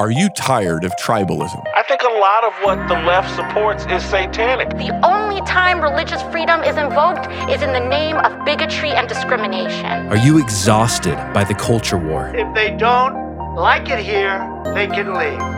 Are you tired of tribalism? I think a lot of what the left supports is satanic. The only time religious freedom is invoked is in the name of bigotry and discrimination. Are you exhausted by the culture war? If they don't like it here, they can leave.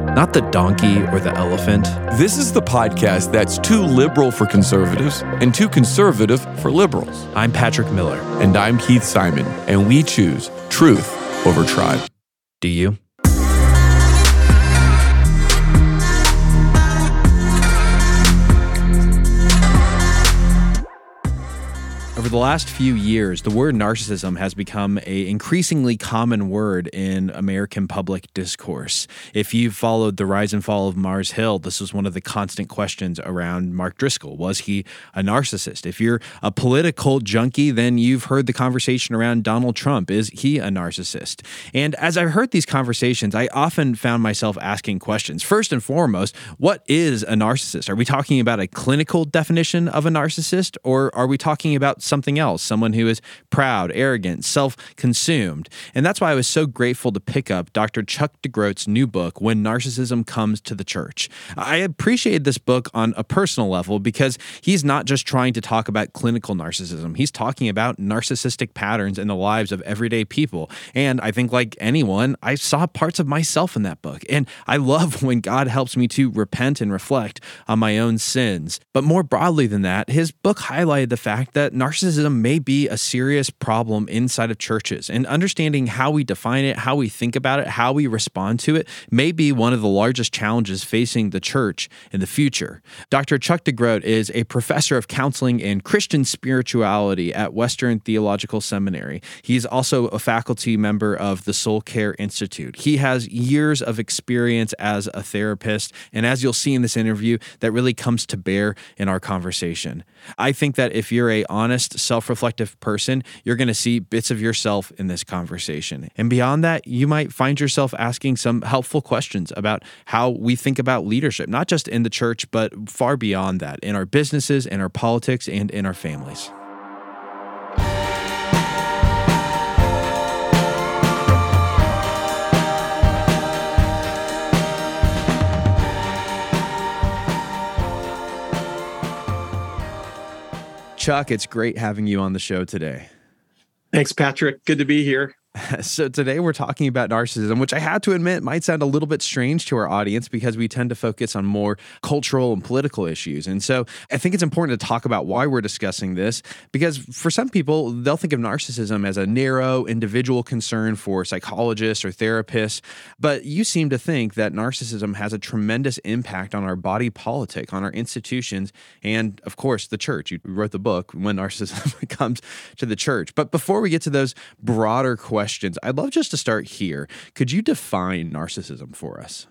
not the donkey or the elephant. This is the podcast that's too liberal for conservatives and too conservative for liberals. I'm Patrick Miller. And I'm Keith Simon, and we choose truth over tribe. Do you? Over the last few years, the word narcissism has become a increasingly common word in American public discourse. If you've followed the rise and fall of Mars Hill, this was one of the constant questions around Mark Driscoll. Was he a narcissist? If you're a political junkie, then you've heard the conversation around Donald Trump. Is he a narcissist? And as I've heard these conversations, I often found myself asking questions. First and foremost, what is a narcissist? Are we talking about a clinical definition of a narcissist, or are we talking about something else, someone who is proud, arrogant, self consumed. And that's why I was so grateful to pick up Dr. Chuck DeGroat's new book, When Narcissism Comes to the Church. I appreciated this book on a personal level because he's not just trying to talk about clinical narcissism, he's talking about narcissistic patterns in the lives of everyday people. And I think, like anyone, I saw parts of myself in that book. And I love when God helps me to repent and reflect on my own sins. But more broadly than that, his book highlighted the fact that narcissism narcissism may be a serious problem inside of churches, and understanding how we define it, how we think about it, how we respond to it may be one of the largest challenges facing the church in the future. Dr. Chuck DeGroat is a professor of counseling and Christian spirituality at Western Theological Seminary. He's also a faculty member of the Soul Care Institute. He has years of experience as a therapist, and as you'll see in this interview, that really comes to bear in our conversation. I think that if you're a honest honest, self reflective person, you're going to see bits of yourself in this conversation. And beyond that, you might find yourself asking some helpful questions about how we think about leadership, not just in the church, but far beyond that, in our businesses, in our politics, and in our families. Chuck, it's great having you on the show today. Thanks, Patrick. Good to be here. So, today we're talking about narcissism, which I have to admit might sound a little bit strange to our audience because we tend to focus on more cultural and political issues. And so, I think it's important to talk about why we're discussing this because for some people, they'll think of narcissism as a narrow individual concern for psychologists or therapists. But you seem to think that narcissism has a tremendous impact on our body politic, on our institutions, and of course, the church. You wrote the book, When Narcissism Comes to the Church. But before we get to those broader questions, questions. I'd love just to start here. Could you define narcissism for us?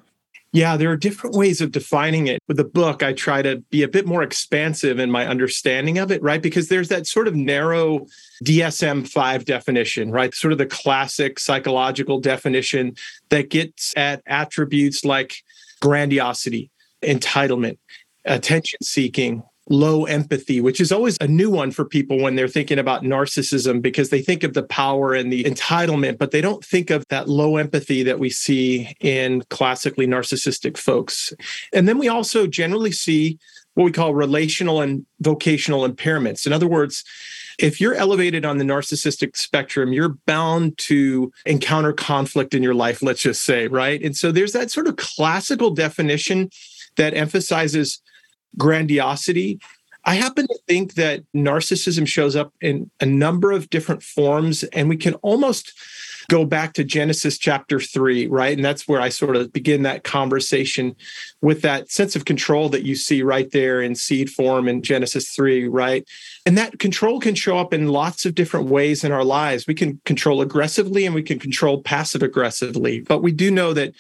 Yeah, there are different ways of defining it. With the book, I try to be a bit more expansive in my understanding of it, right? Because there's that sort of narrow DSM 5 definition, right? Sort of the classic psychological definition that gets at attributes like grandiosity, entitlement, attention seeking, low empathy, which is always a new one for people when they're thinking about narcissism because they think of the power and the entitlement, but they don't think of that low empathy that we see in classically narcissistic folks. And then we also generally see what we call relational and vocational impairments. In other words, if you're elevated on the narcissistic spectrum, you're bound to encounter conflict in your life, let's just say, right? And so there's that sort of classical definition that emphasizes grandiosity. I happen to think that narcissism shows up in a number of different forms, and we can almost go back to Genesis chapter three, right? And that's where I sort of begin that conversation with that sense of control that you see right there in seed form in Genesis three, right? And that control can show up in lots of different ways in our lives. We can control aggressively and we can control passive aggressively. But we do know that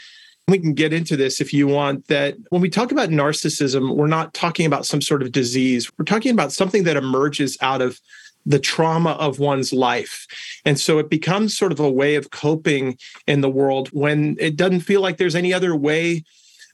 we can get into this if you want that when we talk about narcissism we're not talking about some sort of disease we're talking about something that emerges out of the trauma of one's life. And so it becomes sort of a way of coping in the world when it doesn't feel like there's any other way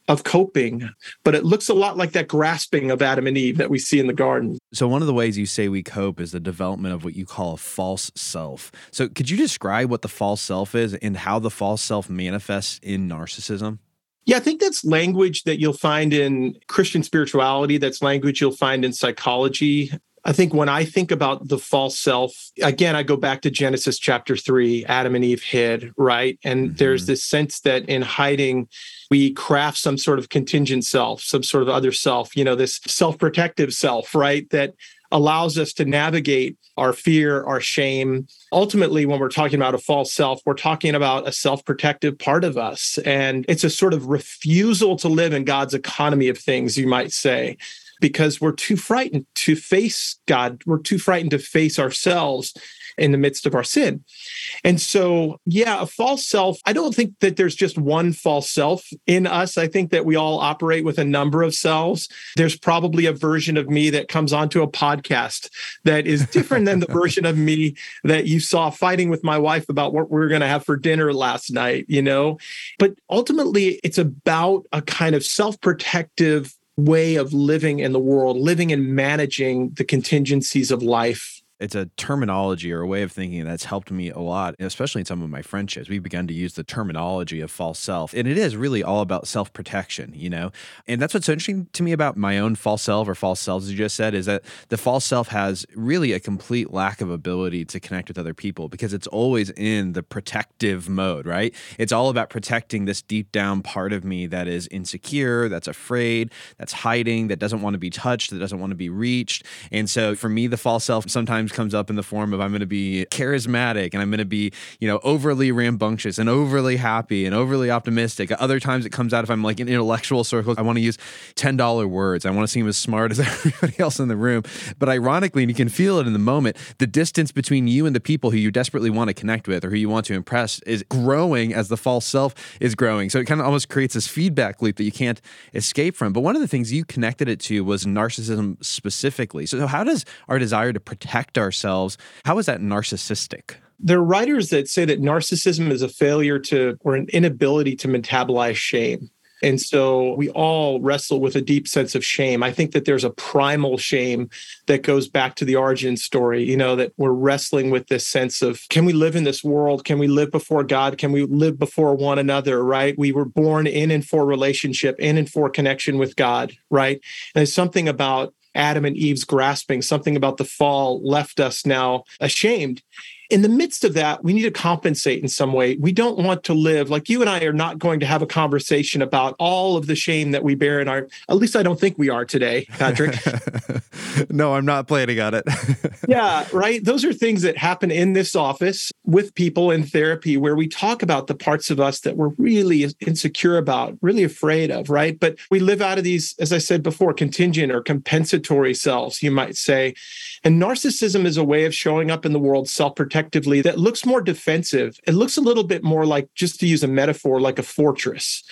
of coping. But it looks a lot like that grasping of Adam and Eve that we see in the garden. So, one of the ways you say we cope is the development of what you call a false self. So, could you describe what the false self is and how the false self manifests in narcissism? Yeah, I think that's language that you'll find in Christian spirituality. That's language you'll find in psychology. I think when I think about the false self, again, I go back to Genesis chapter three Adam and Eve hid, right? And mm-hmm. there's this sense that in hiding, we craft some sort of contingent self, some sort of other self, you know, this self protective self, right? That allows us to navigate our fear, our shame. Ultimately, when we're talking about a false self, we're talking about a self protective part of us. And it's a sort of refusal to live in God's economy of things, you might say because we're too frightened to face God. We're too frightened to face ourselves in the midst of our sin. And so, yeah, a false self, I don't think that there's just one false self in us. I think that we all operate with a number of selves. There's probably a version of me that comes onto a podcast that is different than the version of me that you saw fighting with my wife about what we are going to have for dinner last night, you know? But ultimately, it's about a kind of self protective way of living in the world, living and managing the contingencies of life it's a terminology or a way of thinking that's helped me a lot, especially in some of my friendships. We've begun to use the terminology of false self, and it is really all about self protection, you know? And that's what's so interesting to me about my own false self or false selves, as you just said, is that the false self has really a complete lack of ability to connect with other people because it's always in the protective mode, right? It's all about protecting this deep down part of me that is insecure, that's afraid, that's hiding, that doesn't want to be touched, that doesn't want to be reached. And so for me, the false self sometimes sometimes comes up in the form of I'm going to be charismatic and I'm going to be, you know, overly rambunctious and overly happy and overly optimistic. Other times it comes out if I'm like in intellectual circles, I want to use $10 words. I want to seem as smart as everybody else in the room. But ironically, and you can feel it in the moment, the distance between you and the people who you desperately want to connect with or who you want to impress is growing as the false self is growing. So it kind of almost creates this feedback loop that you can't escape from. But one of the things you connected it to was narcissism specifically. So how does our desire to protect ourselves. How is that narcissistic? There are writers that say that narcissism is a failure to or an inability to metabolize shame. And so we all wrestle with a deep sense of shame. I think that there's a primal shame that goes back to the origin story, you know, that we're wrestling with this sense of can we live in this world? Can we live before God? Can we live before one another, right? We were born in and for relationship, in and for connection with God, right? And there's something about Adam and Eve's grasping, something about the fall left us now ashamed in the midst of that, we need to compensate in some way. We don't want to live like you and I are not going to have a conversation about all of the shame that we bear in our, at least I don't think we are today, Patrick. no, I'm not planning on it. yeah, right. Those are things that happen in this office with people in therapy where we talk about the parts of us that we're really insecure about, really afraid of, right? But we live out of these, as I said before, contingent or compensatory selves, you might say. And narcissism is a way of showing up in the world self protectively that looks more defensive. It looks a little bit more like, just to use a metaphor, like a fortress.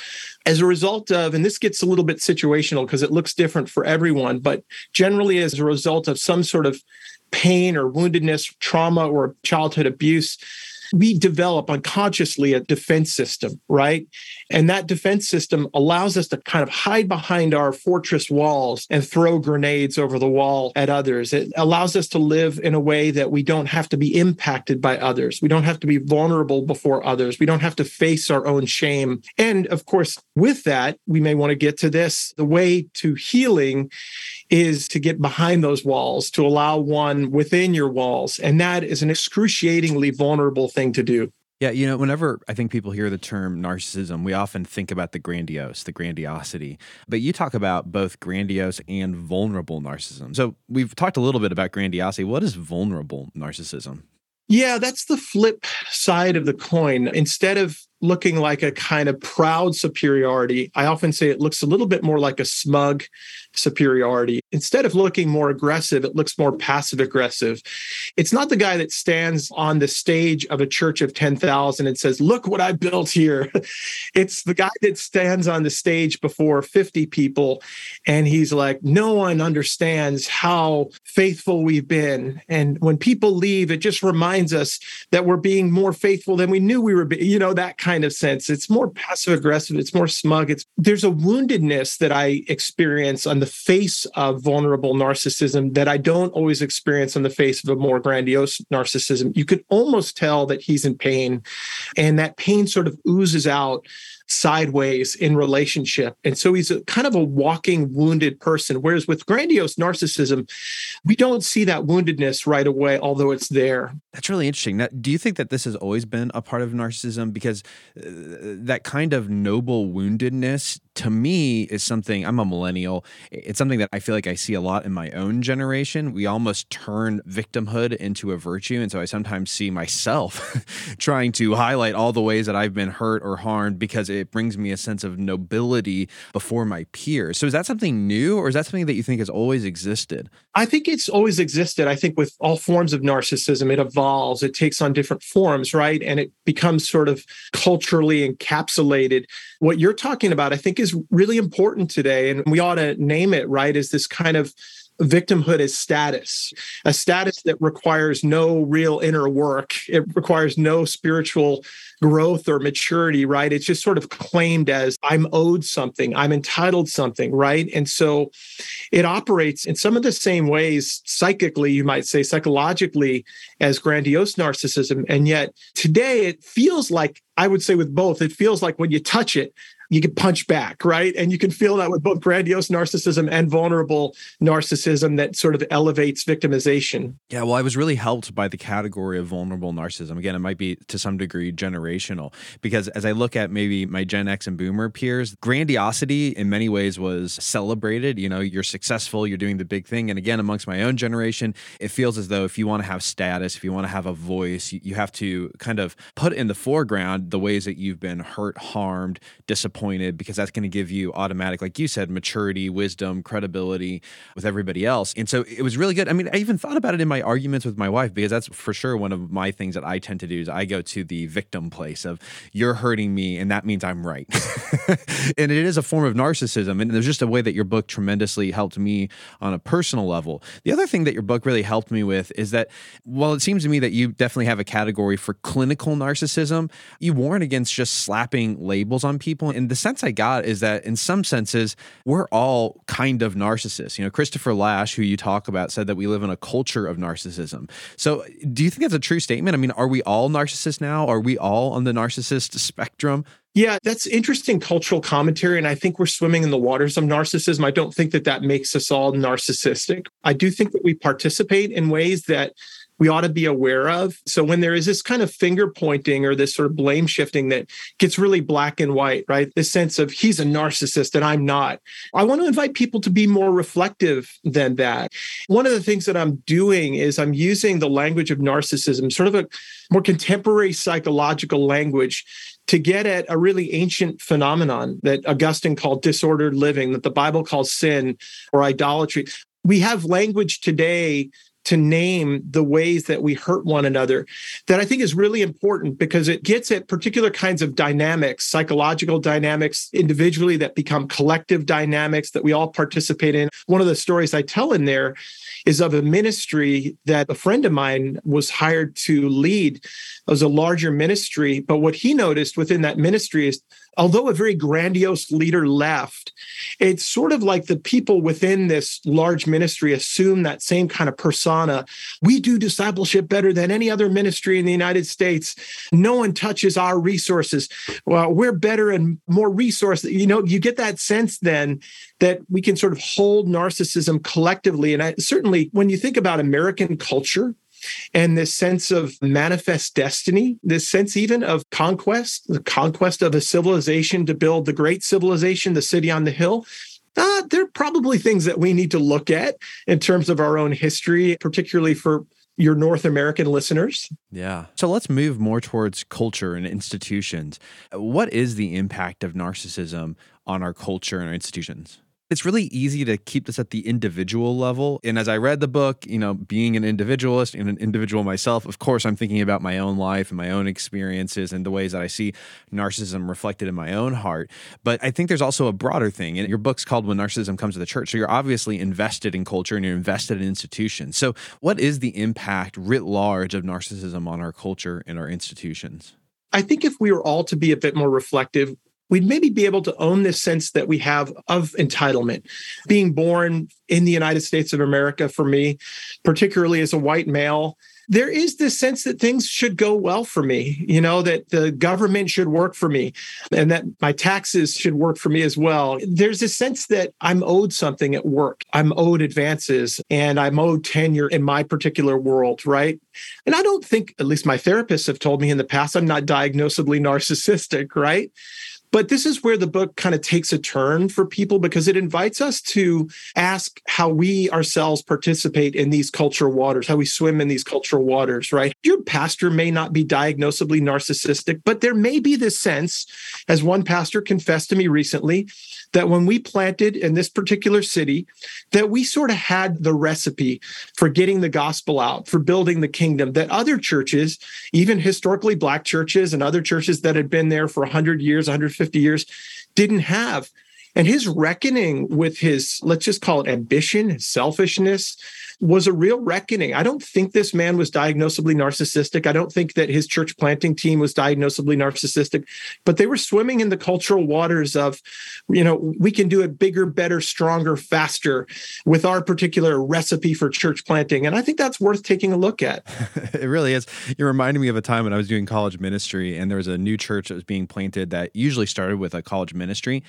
As a result of, and this gets a little bit situational because it looks different for everyone, but generally as a result of some sort of pain or woundedness, trauma, or childhood abuse, we develop unconsciously a defense system, right? And that defense system allows us to kind of hide behind our fortress walls and throw grenades over the wall at others. It allows us to live in a way that we don't have to be impacted by others. We don't have to be vulnerable before others. We don't have to face our own shame. And of course, with that, we may want to get to this. The way to healing is to get behind those walls, to allow one within your walls. And that is an excruciatingly vulnerable thing to do. Yeah, you know, whenever I think people hear the term narcissism, we often think about the grandiose, the grandiosity. But you talk about both grandiose and vulnerable narcissism. So we've talked a little bit about grandiosity. What is vulnerable narcissism? Yeah, that's the flip side of the coin. Instead of looking like a kind of proud superiority. I often say it looks a little bit more like a smug superiority. Instead of looking more aggressive, it looks more passive aggressive. It's not the guy that stands on the stage of a church of 10,000 and says, Look what I built here. it's the guy that stands on the stage before 50 people and he's like, No one understands how faithful we've been. And when people leave, it just reminds us that we're being more faithful than we knew we were, you know, that kind of sense. It's more passive aggressive, it's more smug. It's there's a woundedness that I experience on the face of vulnerable narcissism that I don't always experience on the face of a more grandiose narcissism. You could almost tell that he's in pain, and that pain sort of oozes out sideways in relationship. And so he's a kind of a walking wounded person. Whereas with grandiose narcissism, we don't see that woundedness right away, although it's there. That's really interesting. Now, do you think that this has always been a part of narcissism? Because uh, that kind of noble woundedness to me is something I'm a millennial. It's something that I feel like I see a lot in my own generation. We almost turn victimhood into a virtue. And so I sometimes see myself trying to highlight all the ways that I've been hurt or harmed because it brings me a sense of nobility before my peers. So is that something new or is that something that you think has always existed? I think it's always existed. I think with all forms of narcissism, it evolves, it takes on different forms, right? And it becomes sort of culturally encapsulated. What you're talking about, I think, really important today. And we ought to name it, right? Is this kind of victimhood as status, a status that requires no real inner work. It requires no spiritual growth or maturity, right? It's just sort of claimed as I'm owed something, I'm entitled something, right? And so it operates in some of the same ways psychically, you might say psychologically, as grandiose narcissism. And yet today it feels like, I would say with both, it feels like when you touch it, you can punch back, right? And you can feel that with both grandiose narcissism and vulnerable narcissism that sort of elevates victimization. Yeah, well, I was really helped by the category of vulnerable narcissism. Again, it might be to some degree generational because as I look at maybe my Gen X and Boomer peers, grandiosity in many ways was celebrated. You know, you're successful, you're doing the big thing. And again, amongst my own generation, it feels as though if you want to have status, if you want to have a voice, you have to kind of put in the foreground the ways that you've been hurt, harmed, disappointed disappointed because that's going to give you automatic, like you said, maturity, wisdom, credibility with everybody else. And so it was really good. I mean, I even thought about it in my arguments with my wife because that's for sure one of my things that I tend to do is I go to the victim place of you're hurting me and that means I'm right. and it is a form of narcissism. And there's just a way that your book tremendously helped me on a personal level. The other thing that your book really helped me with is that while it seems to me that you definitely have a category for clinical narcissism, you warn against just slapping labels on people. And and the sense I got is that in some senses, we're all kind of narcissists. You know, Christopher Lasch, who you talk about, said that we live in a culture of narcissism. So do you think that's a true statement? I mean, are we all narcissists now? Are we all on the narcissist spectrum? Yeah, that's interesting cultural commentary. And I think we're swimming in the waters of narcissism. I don't think that that makes us all narcissistic. I do think that we participate in ways that we ought to be aware of. So when there is this kind of finger pointing or this sort of blame shifting that gets really black and white, right? This sense of he's a narcissist and I'm not. I want to invite people to be more reflective than that. One of the things that I'm doing is I'm using the language of narcissism, sort of a more contemporary psychological language to get at a really ancient phenomenon that Augustine called disordered living, that the Bible calls sin or idolatry. We have language today to name the ways that we hurt one another that I think is really important because it gets at particular kinds of dynamics, psychological dynamics individually that become collective dynamics that we all participate in. One of the stories I tell in there is of a ministry that a friend of mine was hired to lead. It was a larger ministry, but what he noticed within that ministry is although a very grandiose leader left, it's sort of like the people within this large ministry assume that same kind of persona. We do discipleship better than any other ministry in the United States. No one touches our resources. Well, we're better and more resource. You know, you get that sense then that we can sort of hold narcissism collectively. And I, certainly when you think about American culture, and this sense of manifest destiny, this sense even of conquest, the conquest of a civilization to build the great civilization, the city on the hill. Uh, there are probably things that we need to look at in terms of our own history, particularly for your North American listeners. Yeah. So let's move more towards culture and institutions. What is the impact of narcissism on our culture and our institutions? It's really easy to keep this at the individual level. And as I read the book, you know, being an individualist and an individual myself, of course, I'm thinking about my own life and my own experiences and the ways that I see narcissism reflected in my own heart. But I think there's also a broader thing. And your book's called When Narcissism Comes to the Church. So you're obviously invested in culture and you're invested in institutions. So, what is the impact writ large of narcissism on our culture and our institutions? I think if we were all to be a bit more reflective, we'd maybe be able to own this sense that we have of entitlement. Being born in the United States of America, for me, particularly as a white male, there is this sense that things should go well for me, you know, that the government should work for me and that my taxes should work for me as well. There's a sense that I'm owed something at work. I'm owed advances and I'm owed tenure in my particular world, right? And I don't think, at least my therapists have told me in the past, I'm not diagnosably narcissistic, right? But this is where the book kind of takes a turn for people because it invites us to ask how we ourselves participate in these cultural waters, how we swim in these cultural waters, right? Your pastor may not be diagnosably narcissistic, but there may be this sense, as one pastor confessed to me recently, that when we planted in this particular city, that we sort of had the recipe for getting the gospel out, for building the kingdom, that other churches, even historically black churches and other churches that had been there for 100 years, 150 years, didn't have. And his reckoning with his, let's just call it ambition, selfishness, was a real reckoning. I don't think this man was diagnosably narcissistic. I don't think that his church planting team was diagnosably narcissistic, but they were swimming in the cultural waters of, you know, we can do it bigger, better, stronger, faster with our particular recipe for church planting. And I think that's worth taking a look at. it really is. You're reminding me of a time when I was doing college ministry and there was a new church that was being planted that usually started with a college ministry.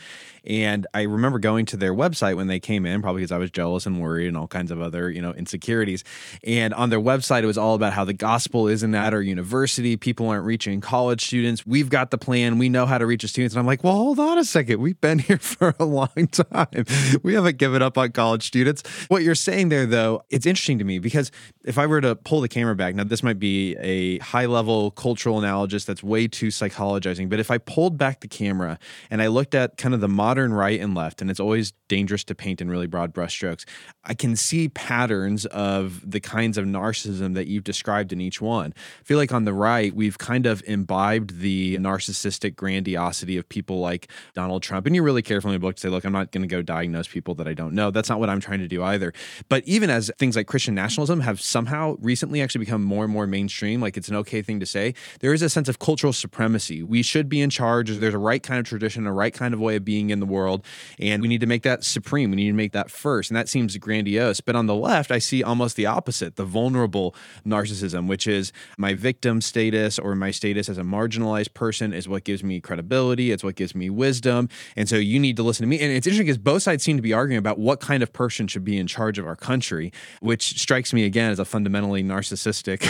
And I remember going to their website when they came in, probably because I was jealous and worried and all kinds of other, you know, insecurities. And on their website, it was all about how the gospel isn't at our university. People aren't reaching college students. We've got the plan. We know how to reach the students. And I'm like, well, hold on a second. We've been here for a long time. We haven't given up on college students. What you're saying there, though, it's interesting to me because if I were to pull the camera back, now this might be a high level cultural analogist that's way too psychologizing, but if I pulled back the camera and I looked at kind of the modern right and left, and it's always dangerous to paint in really broad brushstrokes, I can see patterns of the kinds of narcissism that you've described in each one. I feel like on the right, we've kind of imbibed the narcissistic grandiosity of people like Donald Trump. And you're really careful in the book to say, look, I'm not going to go diagnose people that I don't know. That's not what I'm trying to do either. But even as things like Christian nationalism have somehow recently actually become more and more mainstream, like it's an okay thing to say, there is a sense of cultural supremacy. We should be in charge. There's a right kind of tradition, a right kind of way of being in the world. And we need to make that supreme. We need to make that first. And that seems grandiose. But on the left, I see almost the opposite the vulnerable narcissism, which is my victim status or my status as a marginalized person is what gives me credibility. It's what gives me wisdom. And so you need to listen to me. And it's interesting because both sides seem to be arguing about what kind of person should be in charge of our country, which strikes me again as a fundamentally narcissistic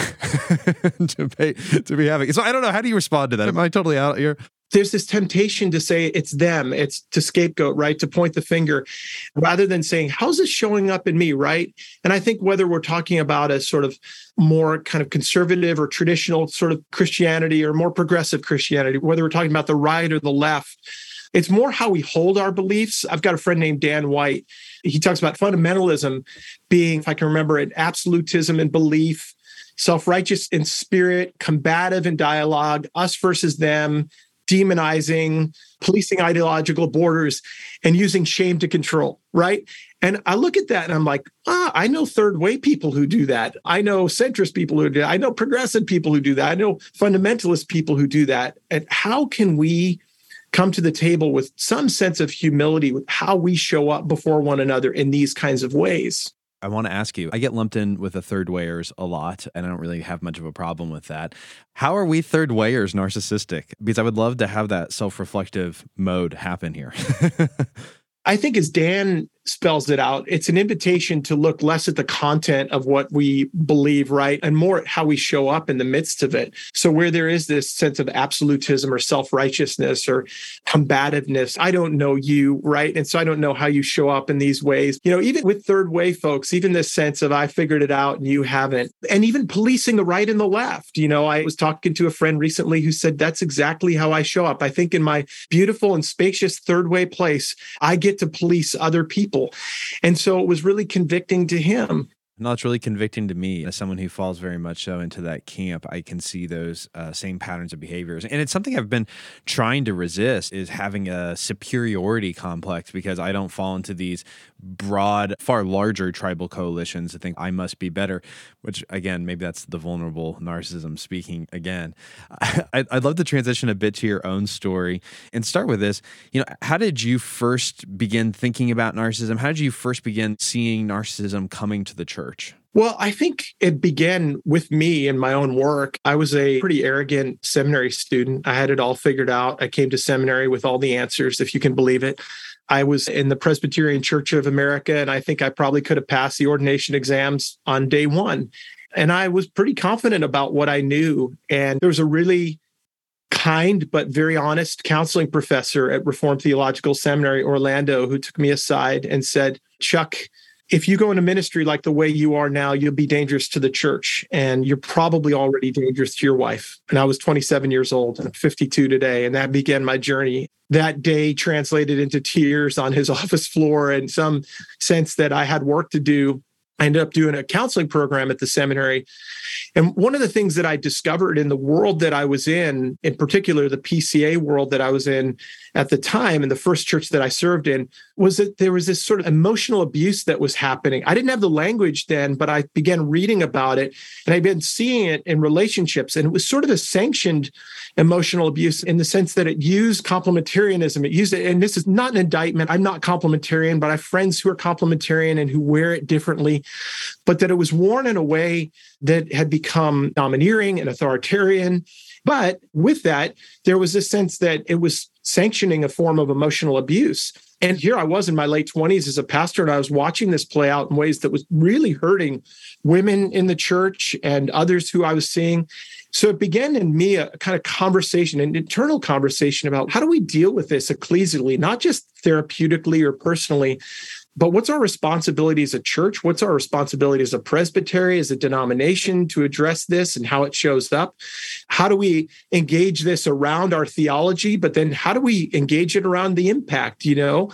debate to be having. So I don't know. How do you respond to that? Am I totally out here? There's this temptation to say it's them, it's to scapegoat, right? To point the finger rather than saying, how's this showing up in me, right? And I think whether we're talking about a sort of more kind of conservative or traditional sort of Christianity or more progressive Christianity, whether we're talking about the right or the left, it's more how we hold our beliefs. I've got a friend named Dan White. He talks about fundamentalism being, if I can remember it, absolutism in belief, self righteous in spirit, combative in dialogue, us versus them, demonizing, policing ideological borders, and using shame to control, right? And I look at that and I'm like, ah, I know third way people who do that. I know centrist people who do that. I know progressive people who do that. I know fundamentalist people who do that. And how can we come to the table with some sense of humility with how we show up before one another in these kinds of ways? I want to ask you. I get lumped in with the third wayers a lot, and I don't really have much of a problem with that. How are we third wayers narcissistic? Because I would love to have that self reflective mode happen here. I think as Dan spells it out. It's an invitation to look less at the content of what we believe, right? And more at how we show up in the midst of it. So, where there is this sense of absolutism or self righteousness or combativeness, I don't know you, right? And so I don't know how you show up in these ways. You know, even with third way folks, even this sense of I figured it out and you haven't, and even policing the right and the left. You know, I was talking to a friend recently who said that's exactly how I show up. I think in my beautiful and spacious third way place, I get to police other people. And so it was really convicting to him. No, it's really convicting to me as someone who falls very much so into that camp. I can see those uh, same patterns of behaviors, and it's something I've been trying to resist is having a superiority complex because I don't fall into these broad, far larger tribal coalitions to think I must be better. Which again, maybe that's the vulnerable narcissism speaking again. I'd love to transition a bit to your own story and start with this. You know, how did you first begin thinking about narcissism? How did you first begin seeing narcissism coming to the church? Church? Well, I think it began with me and my own work. I was a pretty arrogant seminary student. I had it all figured out. I came to seminary with all the answers, if you can believe it. I was in the Presbyterian Church of America, and I think I probably could have passed the ordination exams on day one. And I was pretty confident about what I knew. And there was a really kind but very honest counseling professor at Reformed Theological Seminary, Orlando, who took me aside and said, Chuck, if you go into ministry like the way you are now, you'll be dangerous to the church and you're probably already dangerous to your wife. And I was 27 years old and I'm 52 today. And that began my journey. That day translated into tears on his office floor and some sense that I had work to do. I ended up doing a counseling program at the seminary. And one of the things that I discovered in the world that I was in, in particular the PCA world that I was in, at the time in the first church that I served in was that there was this sort of emotional abuse that was happening. I didn't have the language then, but I began reading about it and I'd been seeing it in relationships. And it was sort of a sanctioned emotional abuse in the sense that it used complementarianism. It used it, and this is not an indictment. I'm not complementarian, but I have friends who are complementarian and who wear it differently, but that it was worn in a way that had become domineering and authoritarian. But with that, there was a sense that it was sanctioning a form of emotional abuse. And here I was in my late 20s as a pastor, and I was watching this play out in ways that was really hurting women in the church and others who I was seeing. So it began in me a kind of conversation, an internal conversation about how do we deal with this ecclesially, not just therapeutically or personally, but what's our responsibility as a church? What's our responsibility as a presbytery, as a denomination to address this and how it shows up? How do we engage this around our theology? But then how do we engage it around the impact, you know?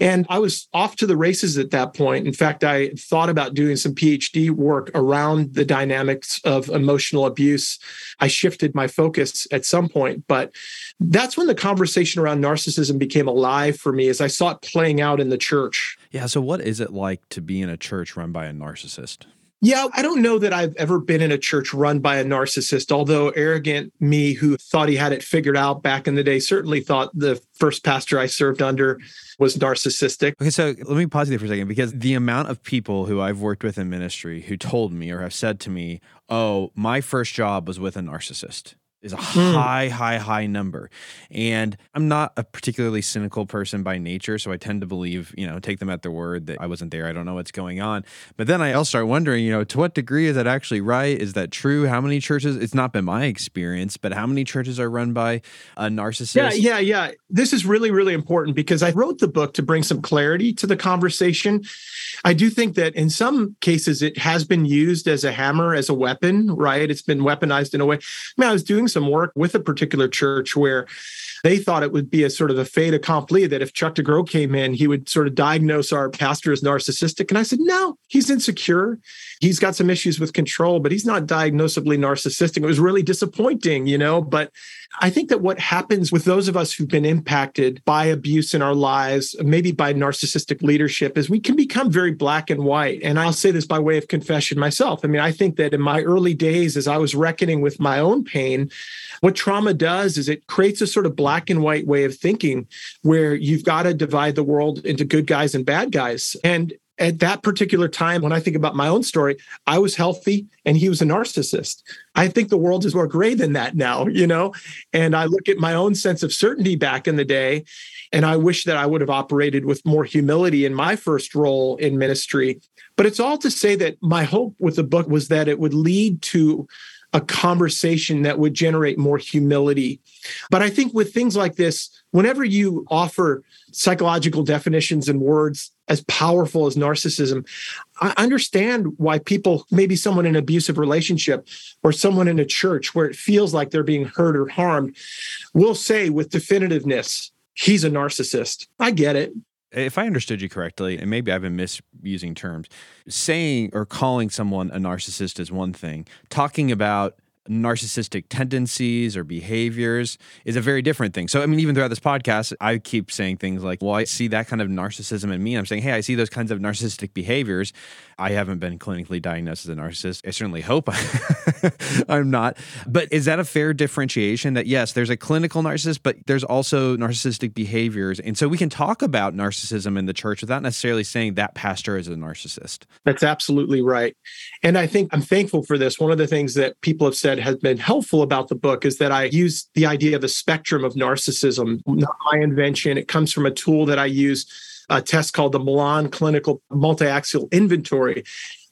And I was off to the races at that point. In fact, I thought about doing some PhD work around the dynamics of emotional abuse. I shifted my focus at some point, but that's when the conversation around narcissism became alive for me as I saw it playing out in the church. Yeah. So, what is it like to be in a church run by a narcissist? Yeah, I don't know that I've ever been in a church run by a narcissist, although arrogant me who thought he had it figured out back in the day certainly thought the first pastor I served under was narcissistic. Okay, so let me pause you there for a second because the amount of people who I've worked with in ministry who told me or have said to me, oh, my first job was with a narcissist is a mm. high, high, high number. And I'm not a particularly cynical person by nature, so I tend to believe, you know, take them at their word that I wasn't there, I don't know what's going on. But then I also start wondering, you know, to what degree is that actually right? Is that true? How many churches? It's not been my experience, but how many churches are run by a narcissist? Yeah, yeah, yeah. This is really, really important because I wrote the book to bring some clarity to the conversation. I do think that in some cases it has been used as a hammer, as a weapon, right? It's been weaponized in a way. I mean, I was doing some work with a particular church where they thought it would be a sort of a fait accompli that if Chuck DeGroat came in, he would sort of diagnose our pastor as narcissistic. And I said, no, he's insecure. He's got some issues with control, but he's not diagnosably narcissistic. It was really disappointing, you know, but I think that what happens with those of us who've been impacted by abuse in our lives, maybe by narcissistic leadership, is we can become very black and white. And I'll say this by way of confession myself. I mean, I think that in my early days, as I was reckoning with my own pain, what trauma does is it creates a sort of black and white way of thinking where you've got to divide the world into good guys and bad guys. And at that particular time, when I think about my own story, I was healthy and he was a narcissist. I think the world is more gray than that now, you know? And I look at my own sense of certainty back in the day, and I wish that I would have operated with more humility in my first role in ministry. But it's all to say that my hope with the book was that it would lead to a conversation that would generate more humility. But I think with things like this, whenever you offer psychological definitions and words as powerful as narcissism, I understand why people, maybe someone in an abusive relationship or someone in a church where it feels like they're being hurt or harmed, will say with definitiveness, he's a narcissist. I get it if I understood you correctly, and maybe I've been misusing terms, saying or calling someone a narcissist is one thing. Talking about narcissistic tendencies or behaviors is a very different thing. So, I mean, even throughout this podcast, I keep saying things like, well, I see that kind of narcissism in me. I'm saying, hey, I see those kinds of narcissistic behaviors. I haven't been clinically diagnosed as a narcissist. I certainly hope I'm not. But is that a fair differentiation that, yes, there's a clinical narcissist, but there's also narcissistic behaviors? And so we can talk about narcissism in the church without necessarily saying that pastor is a narcissist. That's absolutely right. And I think I'm thankful for this. One of the things that people have said said has been helpful about the book is that I use the idea of a spectrum of narcissism, not my invention. It comes from a tool that I use, a test called the Millon Clinical Multi-Axial Inventory.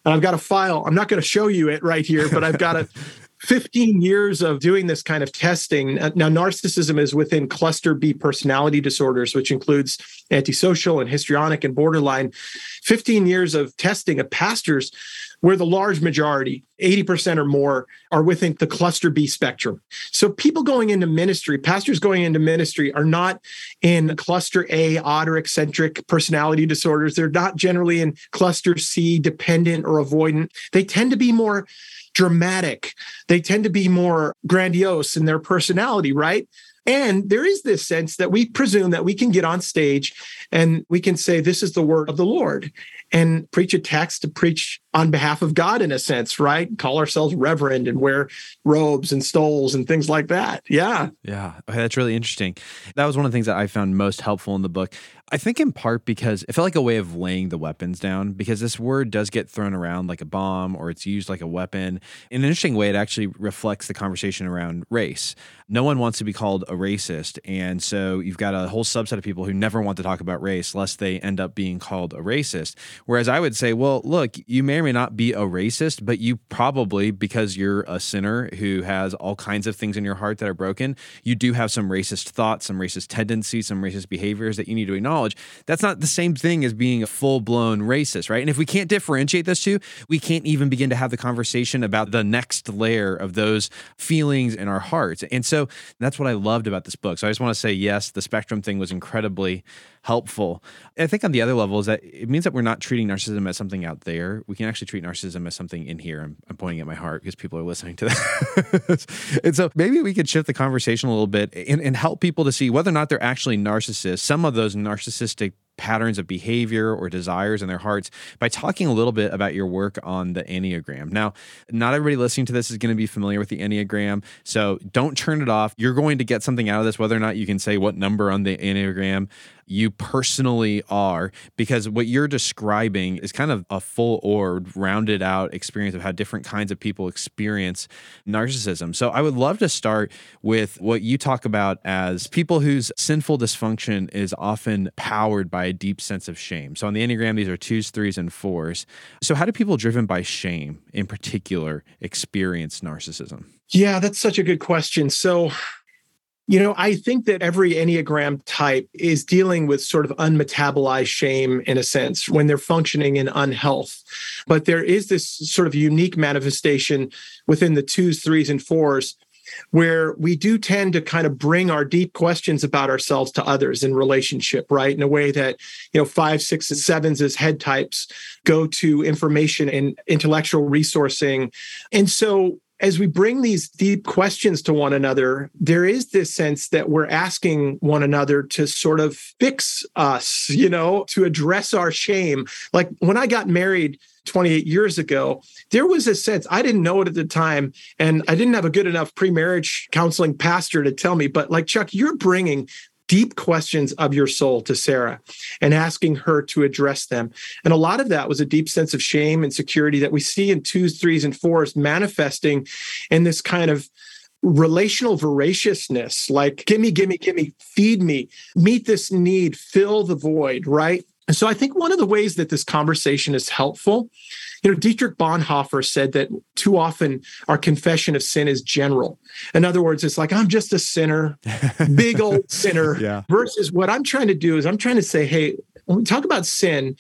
And I've got a file. I'm not going to show you it right here, but I've got a 15 years of doing this kind of testing. Uh, now, narcissism is within cluster B personality disorders, which includes antisocial and histrionic and borderline. 15 years of testing of pastors where the large majority, 80% or more, are within the cluster B spectrum. So people going into ministry, pastors going into ministry, are not in cluster A, odd or eccentric personality disorders. They're not generally in cluster C, dependent or avoidant. They tend to be more dramatic. They tend to be more grandiose in their personality, right? And there is this sense that we presume that we can get on stage and we can say, This is the word of the Lord, and preach a text to preach on behalf of God in a sense, right? Call ourselves reverend and wear robes and stoles and things like that. Yeah. Yeah. Okay, that's really interesting. That was one of the things that I found most helpful in the book. I think in part because it felt like a way of laying the weapons down because this word does get thrown around like a bomb or it's used like a weapon. In an interesting way, it actually reflects the conversation around race. No one wants to be called a racist. And so you've got a whole subset of people who never want to talk about race lest they end up being called a racist. Whereas I would say, well, look, you may or may not be a racist, but you probably, because you're a sinner who has all kinds of things in your heart that are broken, you do have some racist thoughts, some racist tendencies, some racist behaviors that you need to acknowledge. That's not the same thing as being a full blown racist, right? And if we can't differentiate those two, we can't even begin to have the conversation about the next layer of those feelings in our hearts. And so that's what I loved about this book. So I just want to say, yes, the spectrum thing was incredibly helpful. I think on the other level is that it means that we're not treating narcissism as something out there. We can actually treat narcissism as something in here. I'm, I'm pointing at my heart because people are listening to that. and so maybe we could shift the conversation a little bit and, and help people to see whether or not they're actually narcissists. Some of those narcissistic patterns of behavior or desires in their hearts by talking a little bit about your work on the Enneagram. Now, not everybody listening to this is going to be familiar with the Enneagram, so don't turn it off. You're going to get something out of this, whether or not you can say what number on the Enneagram you personally are because what you're describing is kind of a full orbed, rounded out experience of how different kinds of people experience narcissism. So I would love to start with what you talk about as people whose sinful dysfunction is often powered by a deep sense of shame. So on the Enneagram, these are twos, threes, and fours. So how do people driven by shame in particular experience narcissism? Yeah, that's such a good question. So you know, I think that every Enneagram type is dealing with sort of unmetabolized shame in a sense when they're functioning in unhealth. But there is this sort of unique manifestation within the twos, threes, and fours where we do tend to kind of bring our deep questions about ourselves to others in relationship, right? In a way that, you know, five, six, and sevens as head types go to information and intellectual resourcing. And so as we bring these deep questions to one another, there is this sense that we're asking one another to sort of fix us, you know, to address our shame. Like when I got married 28 years ago, there was a sense I didn't know it at the time. And I didn't have a good enough pre marriage counseling pastor to tell me, but like, Chuck, you're bringing deep questions of your soul to Sarah and asking her to address them. And a lot of that was a deep sense of shame and security that we see in twos, threes, and fours manifesting in this kind of relational voraciousness like gimme gimme gimme feed me meet this need fill the void right and so i think one of the ways that this conversation is helpful you know dietrich bonhoeffer said that too often our confession of sin is general in other words it's like i'm just a sinner big old sinner Yeah. versus what i'm trying to do is i'm trying to say hey when we talk about sin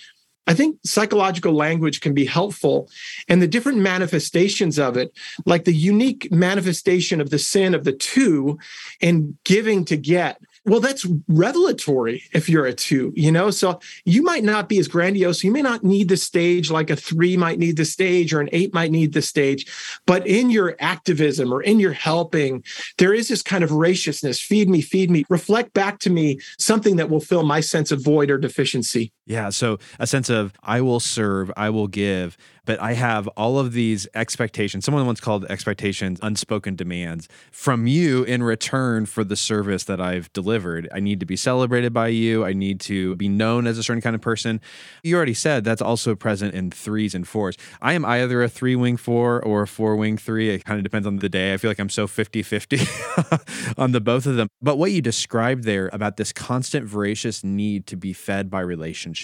I think psychological language can be helpful and the different manifestations of it, like the unique manifestation of the sin of the two and giving to get. Well, that's revelatory if you're a two, you know? So you might not be as grandiose. You may not need the stage like a three might need the stage or an eight might need the stage. But in your activism or in your helping, there is this kind of graciousness feed me, feed me, reflect back to me something that will fill my sense of void or deficiency. Yeah. So a sense of I will serve, I will give, but I have all of these expectations. Someone once called expectations unspoken demands from you in return for the service that I've delivered. I need to be celebrated by you. I need to be known as a certain kind of person. You already said that's also present in threes and fours. I am either a three wing four or a four wing three. It kind of depends on the day. I feel like I'm so 50 50 on the both of them. But what you described there about this constant voracious need to be fed by relationships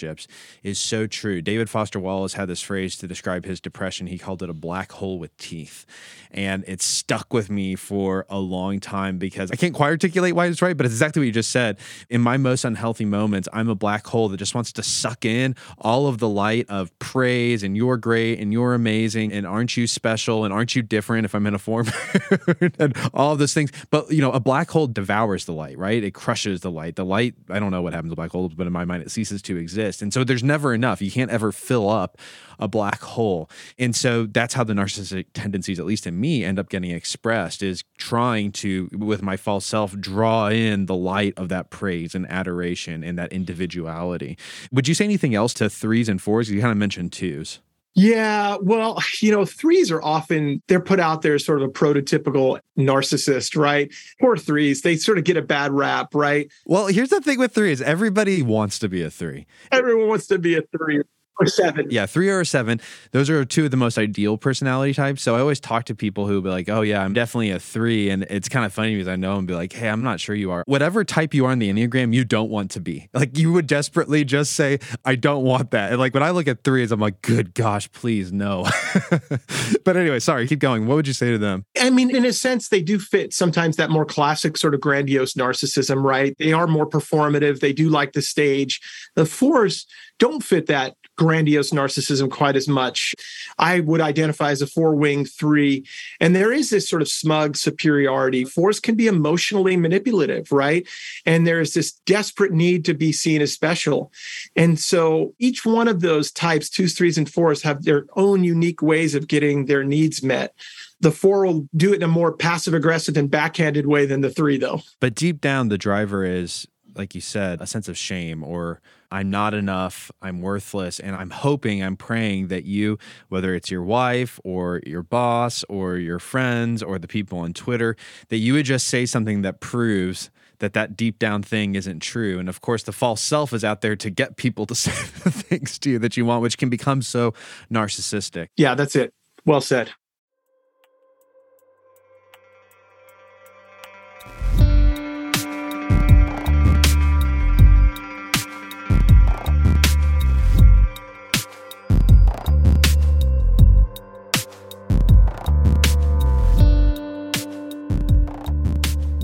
is so true. David Foster Wallace had this phrase to describe his depression. He called it a black hole with teeth. And it stuck with me for a long time because I can't quite articulate why it's right, but it's exactly what you just said. In my most unhealthy moments, I'm a black hole that just wants to suck in all of the light of praise and you're great and you're amazing and aren't you special and aren't you different if I'm in a form and all of those things. But, you know, a black hole devours the light, right? It crushes the light. The light, I don't know what happens to black holes, but in my mind, it ceases to exist. And so there's never enough. You can't ever fill up a black hole. And so that's how the narcissistic tendencies, at least in me, end up getting expressed is trying to, with my false self, draw in the light of that praise and adoration and that individuality. Would you say anything else to threes and fours? You kind of mentioned twos. Yeah, well, you know, threes are often they're put out there as sort of a prototypical narcissist, right? Poor threes, they sort of get a bad rap, right? Well, here's the thing with threes everybody wants to be a three. Everyone wants to be a three or seven. Yeah, three or seven. Those are two of the most ideal personality types. So I always talk to people who be like, oh, yeah, I'm definitely a three. And it's kind of funny because I know and be like, hey, I'm not sure you are. Whatever type you are in the Enneagram, you don't want to be. Like you would desperately just say, I don't want that. And like when I look at threes, I'm like, good gosh, please, no. but anyway, sorry, keep going. What would you say to them? I mean, in a sense, they do fit sometimes that more classic sort of grandiose narcissism, right? They are more performative. They do like the stage. The fours don't fit that grandiose narcissism quite as much. I would identify as a four wing three. And there is this sort of smug superiority. Fours can be emotionally manipulative, right? And there's this desperate need to be seen as special. And so each one of those types, twos, threes, and fours, have their own unique ways of getting their needs met. The four will do it in a more passive aggressive and backhanded way than the three, though. But deep down, the driver is, like you said, a sense of shame or I'm not enough, I'm worthless. And I'm hoping, I'm praying that you, whether it's your wife or your boss or your friends or the people on Twitter, that you would just say something that proves that that deep down thing isn't true. And of course, the false self is out there to get people to say the things to you that you want, which can become so narcissistic. Yeah, that's it. Well said.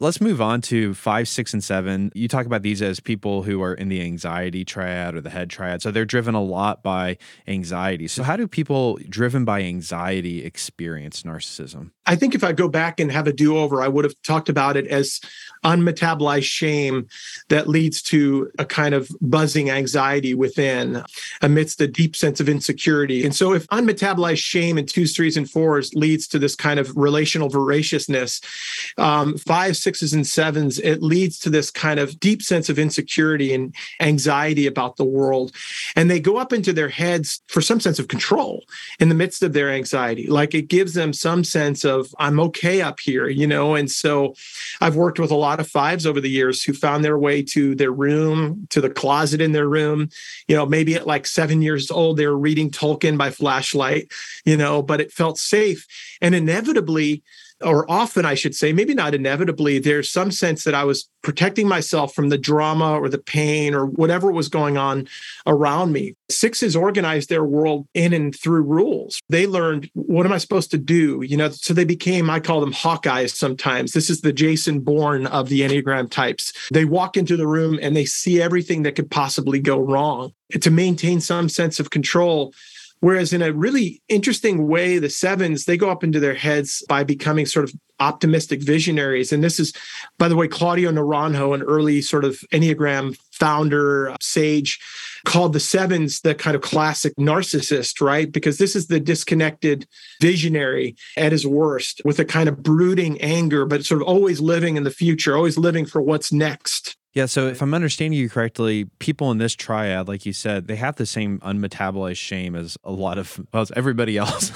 Let's move on to five, six, and seven. You talk about these as people who are in the anxiety triad or the head triad. So they're driven a lot by anxiety. So, how do people driven by anxiety experience narcissism? I think if I go back and have a do over, I would have talked about it as unmetabolized shame that leads to a kind of buzzing anxiety within amidst a deep sense of insecurity. And so, if unmetabolized shame in twos, threes, and fours leads to this kind of relational voraciousness, um, five, sixes, and sevens, it leads to this kind of deep sense of insecurity and anxiety about the world. And they go up into their heads for some sense of control in the midst of their anxiety. Like it gives them some sense of, I'm okay up here, you know? And so I've worked with a lot of fives over the years who found their way to their room, to the closet in their room. You know, maybe at like seven years old, they were reading Tolkien by flashlight, you know, but it felt safe. And inevitably, or often I should say, maybe not inevitably, there's some sense that I was protecting myself from the drama or the pain or whatever was going on around me. Sixes organized their world in and through rules. They learned, what am I supposed to do? You know, so they became, I call them Hawkeyes sometimes. This is the Jason Bourne of the Enneagram types. They walk into the room and they see everything that could possibly go wrong. To maintain some sense of control, Whereas in a really interesting way, the sevens, they go up into their heads by becoming sort of optimistic visionaries. And this is, by the way, Claudio Naranjo, an early sort of Enneagram founder, sage, called the sevens the kind of classic narcissist, right? Because this is the disconnected visionary at his worst with a kind of brooding anger, but sort of always living in the future, always living for what's next. Yeah, so if I'm understanding you correctly, people in this triad, like you said, they have the same unmetabolized shame as a lot of well, as everybody else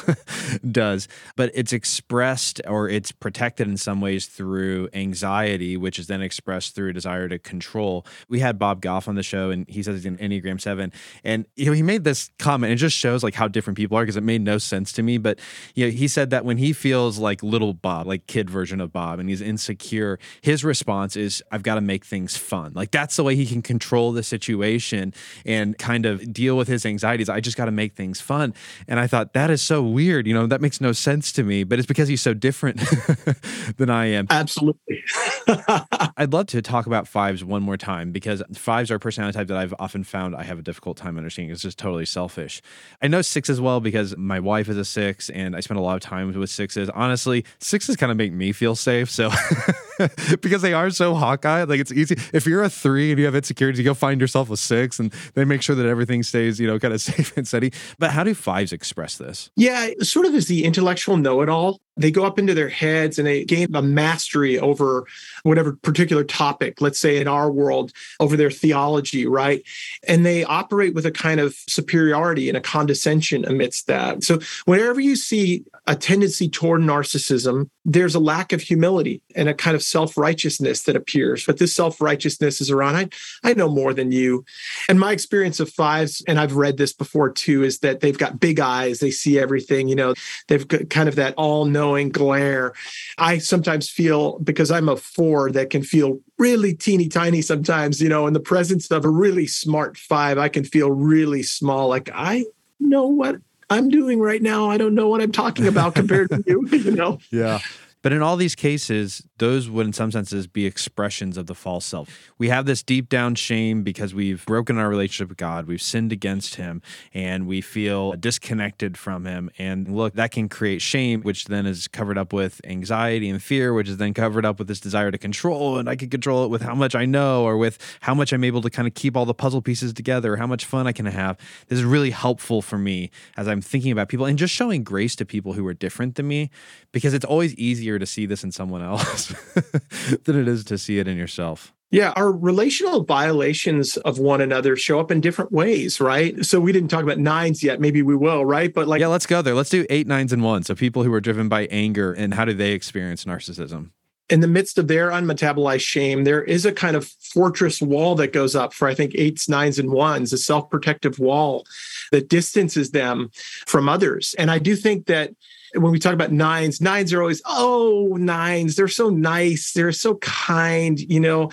does, but it's expressed or it's protected in some ways through anxiety, which is then expressed through a desire to control. We had Bob Goff on the show, and he says he's an Enneagram Seven, and you know he made this comment. It just shows like how different people are because it made no sense to me. But you know, he said that when he feels like little Bob, like kid version of Bob, and he's insecure, his response is, "I've got to make things." Fun. Like that's the way he can control the situation and kind of deal with his anxieties. I just got to make things fun. And I thought that is so weird. You know, that makes no sense to me, but it's because he's so different than I am. Absolutely. I'd love to talk about fives one more time because fives are a personality type that I've often found I have a difficult time understanding. It's just totally selfish. I know six as well because my wife is a six and I spend a lot of time with sixes. Honestly, sixes kind of make me feel safe. So because they are so Hawkeye, like it's easy if you're a three and you have insecurities, you go find yourself a six and they make sure that everything stays, you know, kind of safe and steady. But how do fives express this? Yeah, sort of as the intellectual know it all they go up into their heads and they gain a mastery over whatever particular topic, let's say in our world, over their theology, right? And they operate with a kind of superiority and a condescension amidst that. So, whenever you see a tendency toward narcissism, there's a lack of humility and a kind of self righteousness that appears. But this self righteousness is around, I, I know more than you. And my experience of fives, and I've read this before too, is that they've got big eyes, they see everything, you know, they've got kind of that all knowing knowing glare. I sometimes feel because I'm a four that can feel really teeny tiny sometimes, you know, in the presence of a really smart five, I can feel really small. Like I know what I'm doing right now. I don't know what I'm talking about compared to you, you know? Yeah. But in all these cases, those would, in some senses, be expressions of the false self. We have this deep down shame because we've broken our relationship with God, we've sinned against Him, and we feel disconnected from Him. And look, that can create shame, which then is covered up with anxiety and fear, which is then covered up with this desire to control. And I can control it with how much I know or with how much I'm able to kind of keep all the puzzle pieces together, how much fun I can have. This is really helpful for me as I'm thinking about people and just showing grace to people who are different than me because it's always easier to see this in someone else than it is to see it in yourself. Yeah, our relational violations of one another show up in different ways, right? So we didn't talk about nines yet. Maybe we will, right? But like, yeah, let's go there. Let's do eight, nines, and one. So people who are driven by anger and how do they experience narcissism? in the midst of their unmetabolized shame, there is a kind of fortress wall that goes up for, I think, eights, nines, and ones, a self protective wall that distances them from others. And I do think that when we talk about nines, nines are always, oh, nines, they're so nice, they're so kind, you know.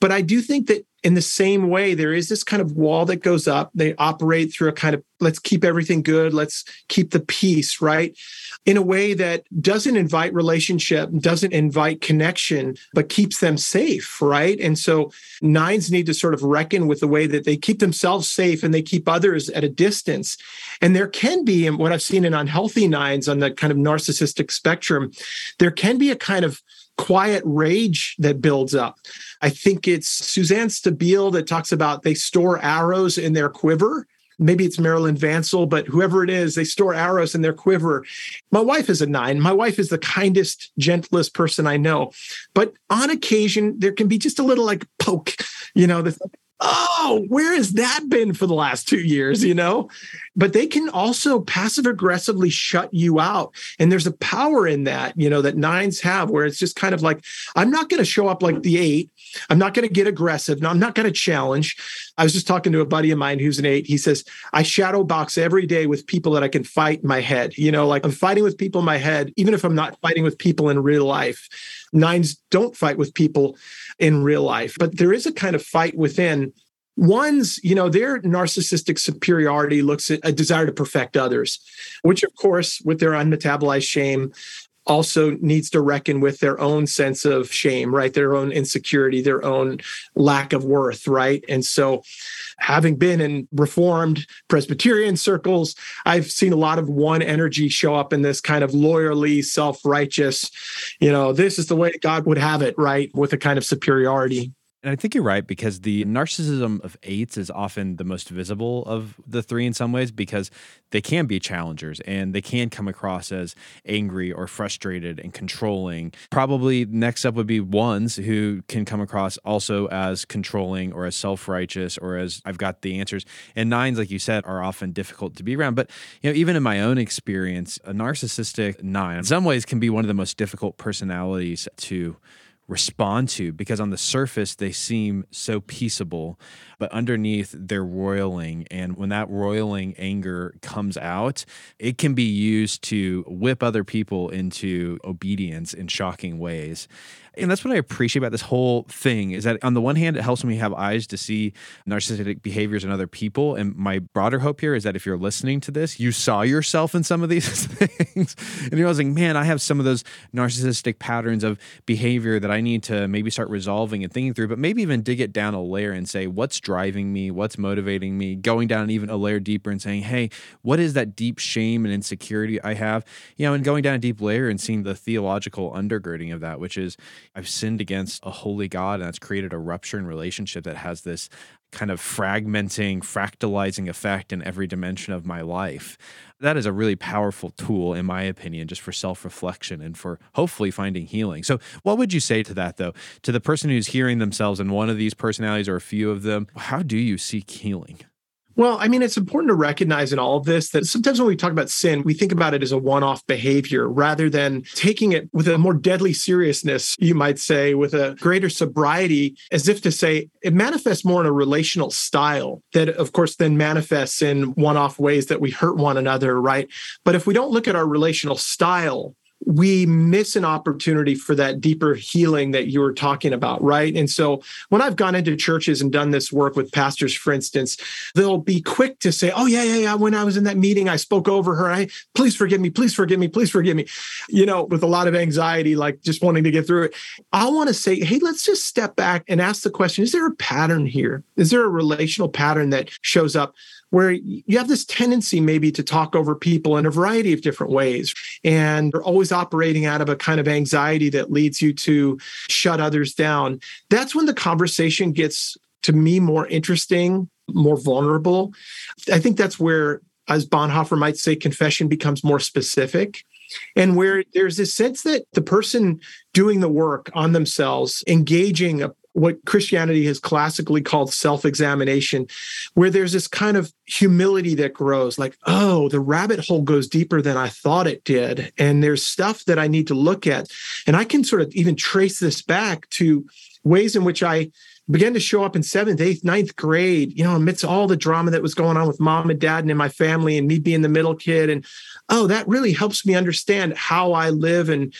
But I do think that in the same way, there is this kind of wall that goes up. They operate through a kind of let's keep everything good, let's keep the peace, right? In a way that doesn't invite relationship, doesn't invite connection, but keeps them safe, right? And so nines need to sort of reckon with the way that they keep themselves safe and they keep others at a distance. And there can be, and what I've seen in unhealthy nines on the kind of narcissistic spectrum, there can be a kind of quiet rage that builds up. I think it's Suzanne Stabile that talks about they store arrows in their quiver. Maybe it's Marilyn Vancil, but whoever it is, they store arrows in their quiver. My wife is a nine. My wife is the kindest, gentlest person I know. But on occasion, there can be just a little like poke, you know, the oh, where has that been for the last two years? You know, but they can also passive aggressively shut you out. And there's a power in that, you know, that nines have where it's just kind of like, I'm not going to show up like the eight. I'm not going to get aggressive. No, I'm not going to challenge. I was just talking to a buddy of mine who's an eight. He says, I shadow box every day with people that I can fight in my head. You know, like I'm fighting with people in my head, even if I'm not fighting with people in real life. Nines don't fight with people in real life, but there is a kind of fight within. One's, you know, their narcissistic superiority looks at a desire to perfect others, which, of course, with their unmetabolized shame, also needs to reckon with their own sense of shame, right? Their own insecurity, their own lack of worth, right? And so, having been in reformed Presbyterian circles, I've seen a lot of one energy show up in this kind of lawyerly, self righteous, you know, this is the way God would have it, right? With a kind of superiority. And I think you're right because the narcissism of eights is often the most visible of the three in some ways because they can be challengers and they can come across as angry or frustrated and controlling. Probably next up would be ones who can come across also as controlling or as self righteous or as I've got the answers. And nines, like you said, are often difficult to be around. But you know, even in my own experience, a narcissistic nine in some ways can be one of the most difficult personalities to respond to because on the surface they seem so peaceable but underneath they're roiling. And when that roiling anger comes out it can be used to whip other people into obedience in shocking ways and that's what I appreciate about this whole thing is that on the one hand, it helps me have eyes to see narcissistic behaviors in other people. And my broader hope here is that if you're listening to this, you saw yourself in some of these things. and you're like, man, I have some of those narcissistic patterns of behavior that I need to maybe start resolving and thinking through, but maybe even dig it down a layer and say, what's driving me? What's motivating me? Going down even a layer deeper and saying, hey, what is that deep shame and insecurity I have? You know, and going down a deep layer and seeing the theological undergirding of that, which is I've sinned against a holy God, and that's created a rupture in relationship that has this kind of fragmenting, fractalizing effect in every dimension of my life. That is a really powerful tool, in my opinion, just for self reflection and for hopefully finding healing. So, what would you say to that, though? To the person who's hearing themselves in one of these personalities or a few of them, how do you seek healing? Well, I mean, it's important to recognize in all of this that sometimes when we talk about sin, we think about it as a one off behavior rather than taking it with a more deadly seriousness, you might say, with a greater sobriety, as if to say it manifests more in a relational style that, of course, then manifests in one off ways that we hurt one another, right? But if we don't look at our relational style, we miss an opportunity for that deeper healing that you were talking about, right? And so when I've gone into churches and done this work with pastors, for instance, they'll be quick to say, Oh, yeah, yeah, yeah. When I was in that meeting, I spoke over her. I please forgive me, please forgive me, please forgive me, you know, with a lot of anxiety, like just wanting to get through it. I want to say, Hey, let's just step back and ask the question Is there a pattern here? Is there a relational pattern that shows up? Where you have this tendency maybe to talk over people in a variety of different ways. And you're always operating out of a kind of anxiety that leads you to shut others down. That's when the conversation gets to me more interesting more vulnerable. I think that's where as bonhoeffer might say confession becomes more specific. And where there's this sense that the person doing the work on themselves engaging a, what Christianity has classically called self examination, where there's this kind of humility that grows like, oh, the rabbit hole goes deeper than I thought it did. And there's stuff that I need to look at. And I can sort of even trace this back to ways in which I began to show up in seventh, eighth, ninth grade, you know, amidst all the drama that was going on with mom and dad and in my family and me being the middle kid. And oh, that really helps me understand how I live and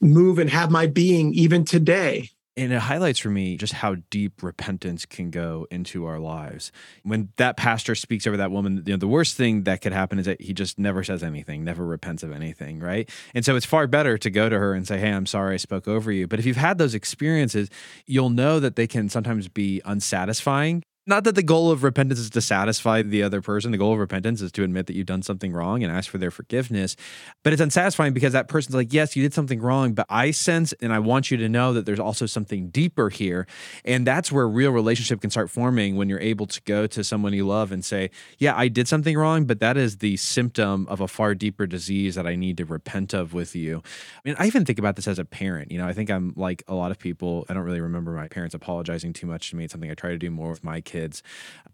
move and have my being even today. And it highlights for me just how deep repentance can go into our lives. When that pastor speaks over that woman, you know, the worst thing that could happen is that he just never says anything, never repents of anything, right? And so it's far better to go to her and say, Hey, I'm sorry I spoke over you. But if you've had those experiences, you'll know that they can sometimes be unsatisfying not that the goal of repentance is to satisfy the other person. The goal of repentance is to admit that you've done something wrong and ask for their forgiveness. But it's unsatisfying because that person's like, yes, you did something wrong, but I sense and I want you to know that there's also something deeper here. And that's where real relationship can start forming when you're able to go to someone you love and say, yeah, I did something wrong, but that is the symptom of a far deeper disease that I need to repent of with you. I mean, I even think about this as a parent. You know, I think I'm like a lot of people. I don't really remember my parents apologizing too much to me. It's something I try to do more with my kids kids.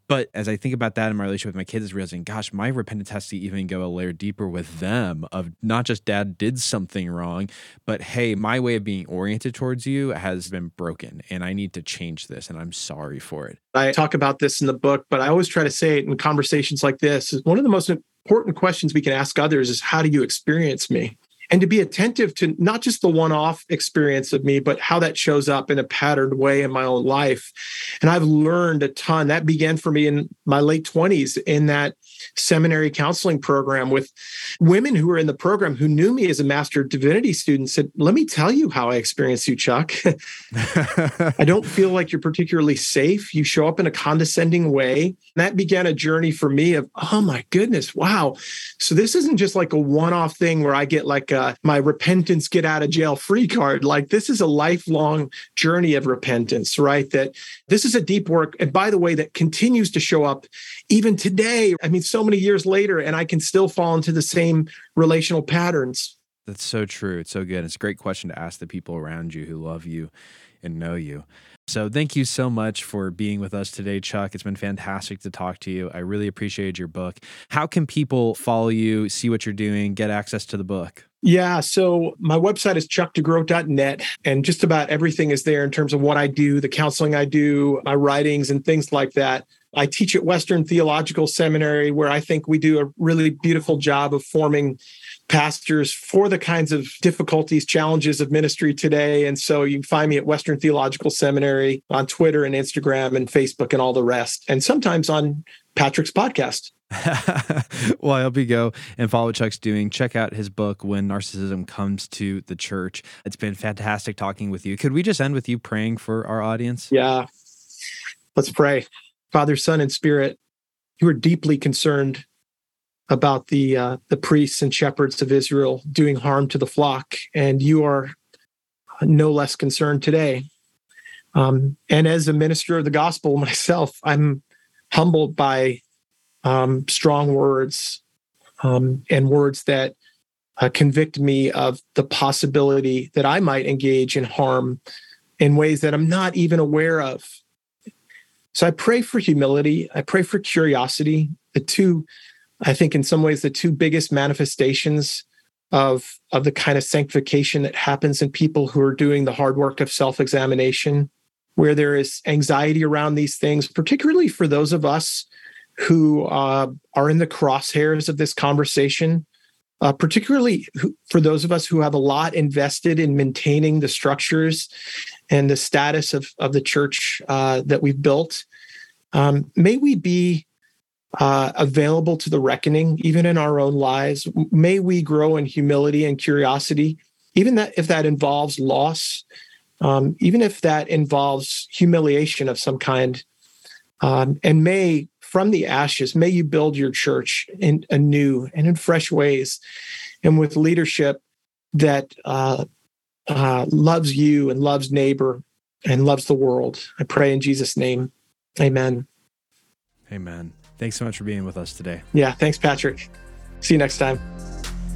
But as I think about that in my relationship with my kids, is realizing, gosh, my repentance has to even go a layer deeper with them of not just dad did something wrong, but hey, my way of being oriented towards you has been broken and I need to change this and I'm sorry for it. I talk about this in the book, but I always try to say it in conversations like this. One of the most important questions we can ask others is how do you experience me? And to be attentive to not just the one off experience of me, but how that shows up in a patterned way in my own life. And I've learned a ton. That began for me in my late 20s in that seminary counseling program with women who were in the program who knew me as a master divinity student said, Let me tell you how I experienced you, Chuck. I don't feel like you're particularly safe. You show up in a condescending way. And that began a journey for me of, oh my goodness, wow. So this isn't just like a one off thing where I get like a, Uh, my repentance get out of jail free card. Like this is a lifelong journey of repentance, right? That this is a deep work. And by the way, that continues to show up even today. I mean, so many years later, and I can still fall into the same relational patterns. That's so true. It's so good. It's a great question to ask the people around you who love you and know you. So, thank you so much for being with us today, Chuck. It's been fantastic to talk to you. I really appreciated your book. How can people follow you, see what you're doing, get access to the book? Yeah. So my website is chuckdegroat.net, and just about everything is there in terms of what I do, the counseling I do, my writings, and things like that. I teach at Western Theological Seminary, where I think we do a really beautiful job of forming pastors for the kinds of difficulties, challenges of ministry today. And so you find me at Western Theological Seminary on Twitter and Instagram and Facebook and all the rest, and sometimes on Patrick's podcast. well, I hope you go and follow what Chuck's doing. Check out his book, When Narcissism Comes to the Church. It's been fantastic talking with you. Could we just end with you praying for our audience? Yeah. Let's pray. Father, Son, and Spirit, you are deeply concerned about the uh, the priests and shepherds of Israel doing harm to the flock, and you are no less concerned today. Um, and as a minister of the gospel myself, I'm humbled by um, strong words um, and words that uh, convict me of the possibility that I might engage in harm in ways that I'm not even aware of. So I pray for humility. I pray for curiosity. The two, I think, in some ways, the two biggest manifestations of, of the kind of sanctification that happens in people who are doing the hard work of self examination, where there is anxiety around these things, particularly for those of us who uh, are in the crosshairs of this conversation. Uh, particularly who, for those of us who have a lot invested in maintaining the structures and the status of, of the church uh, that we've built. Um, may we be uh, available to the reckoning, even in our own lives. May we grow in humility and curiosity, even that if that involves loss, um, even if that involves humiliation of some kind. Um, and may from the ashes, may you build your church in anew and in fresh ways, and with leadership that uh, uh, loves you and loves neighbor and loves the world. I pray in Jesus' name. Amen. Amen. Thanks so much for being with us today. Yeah. Thanks, Patrick. See you next time.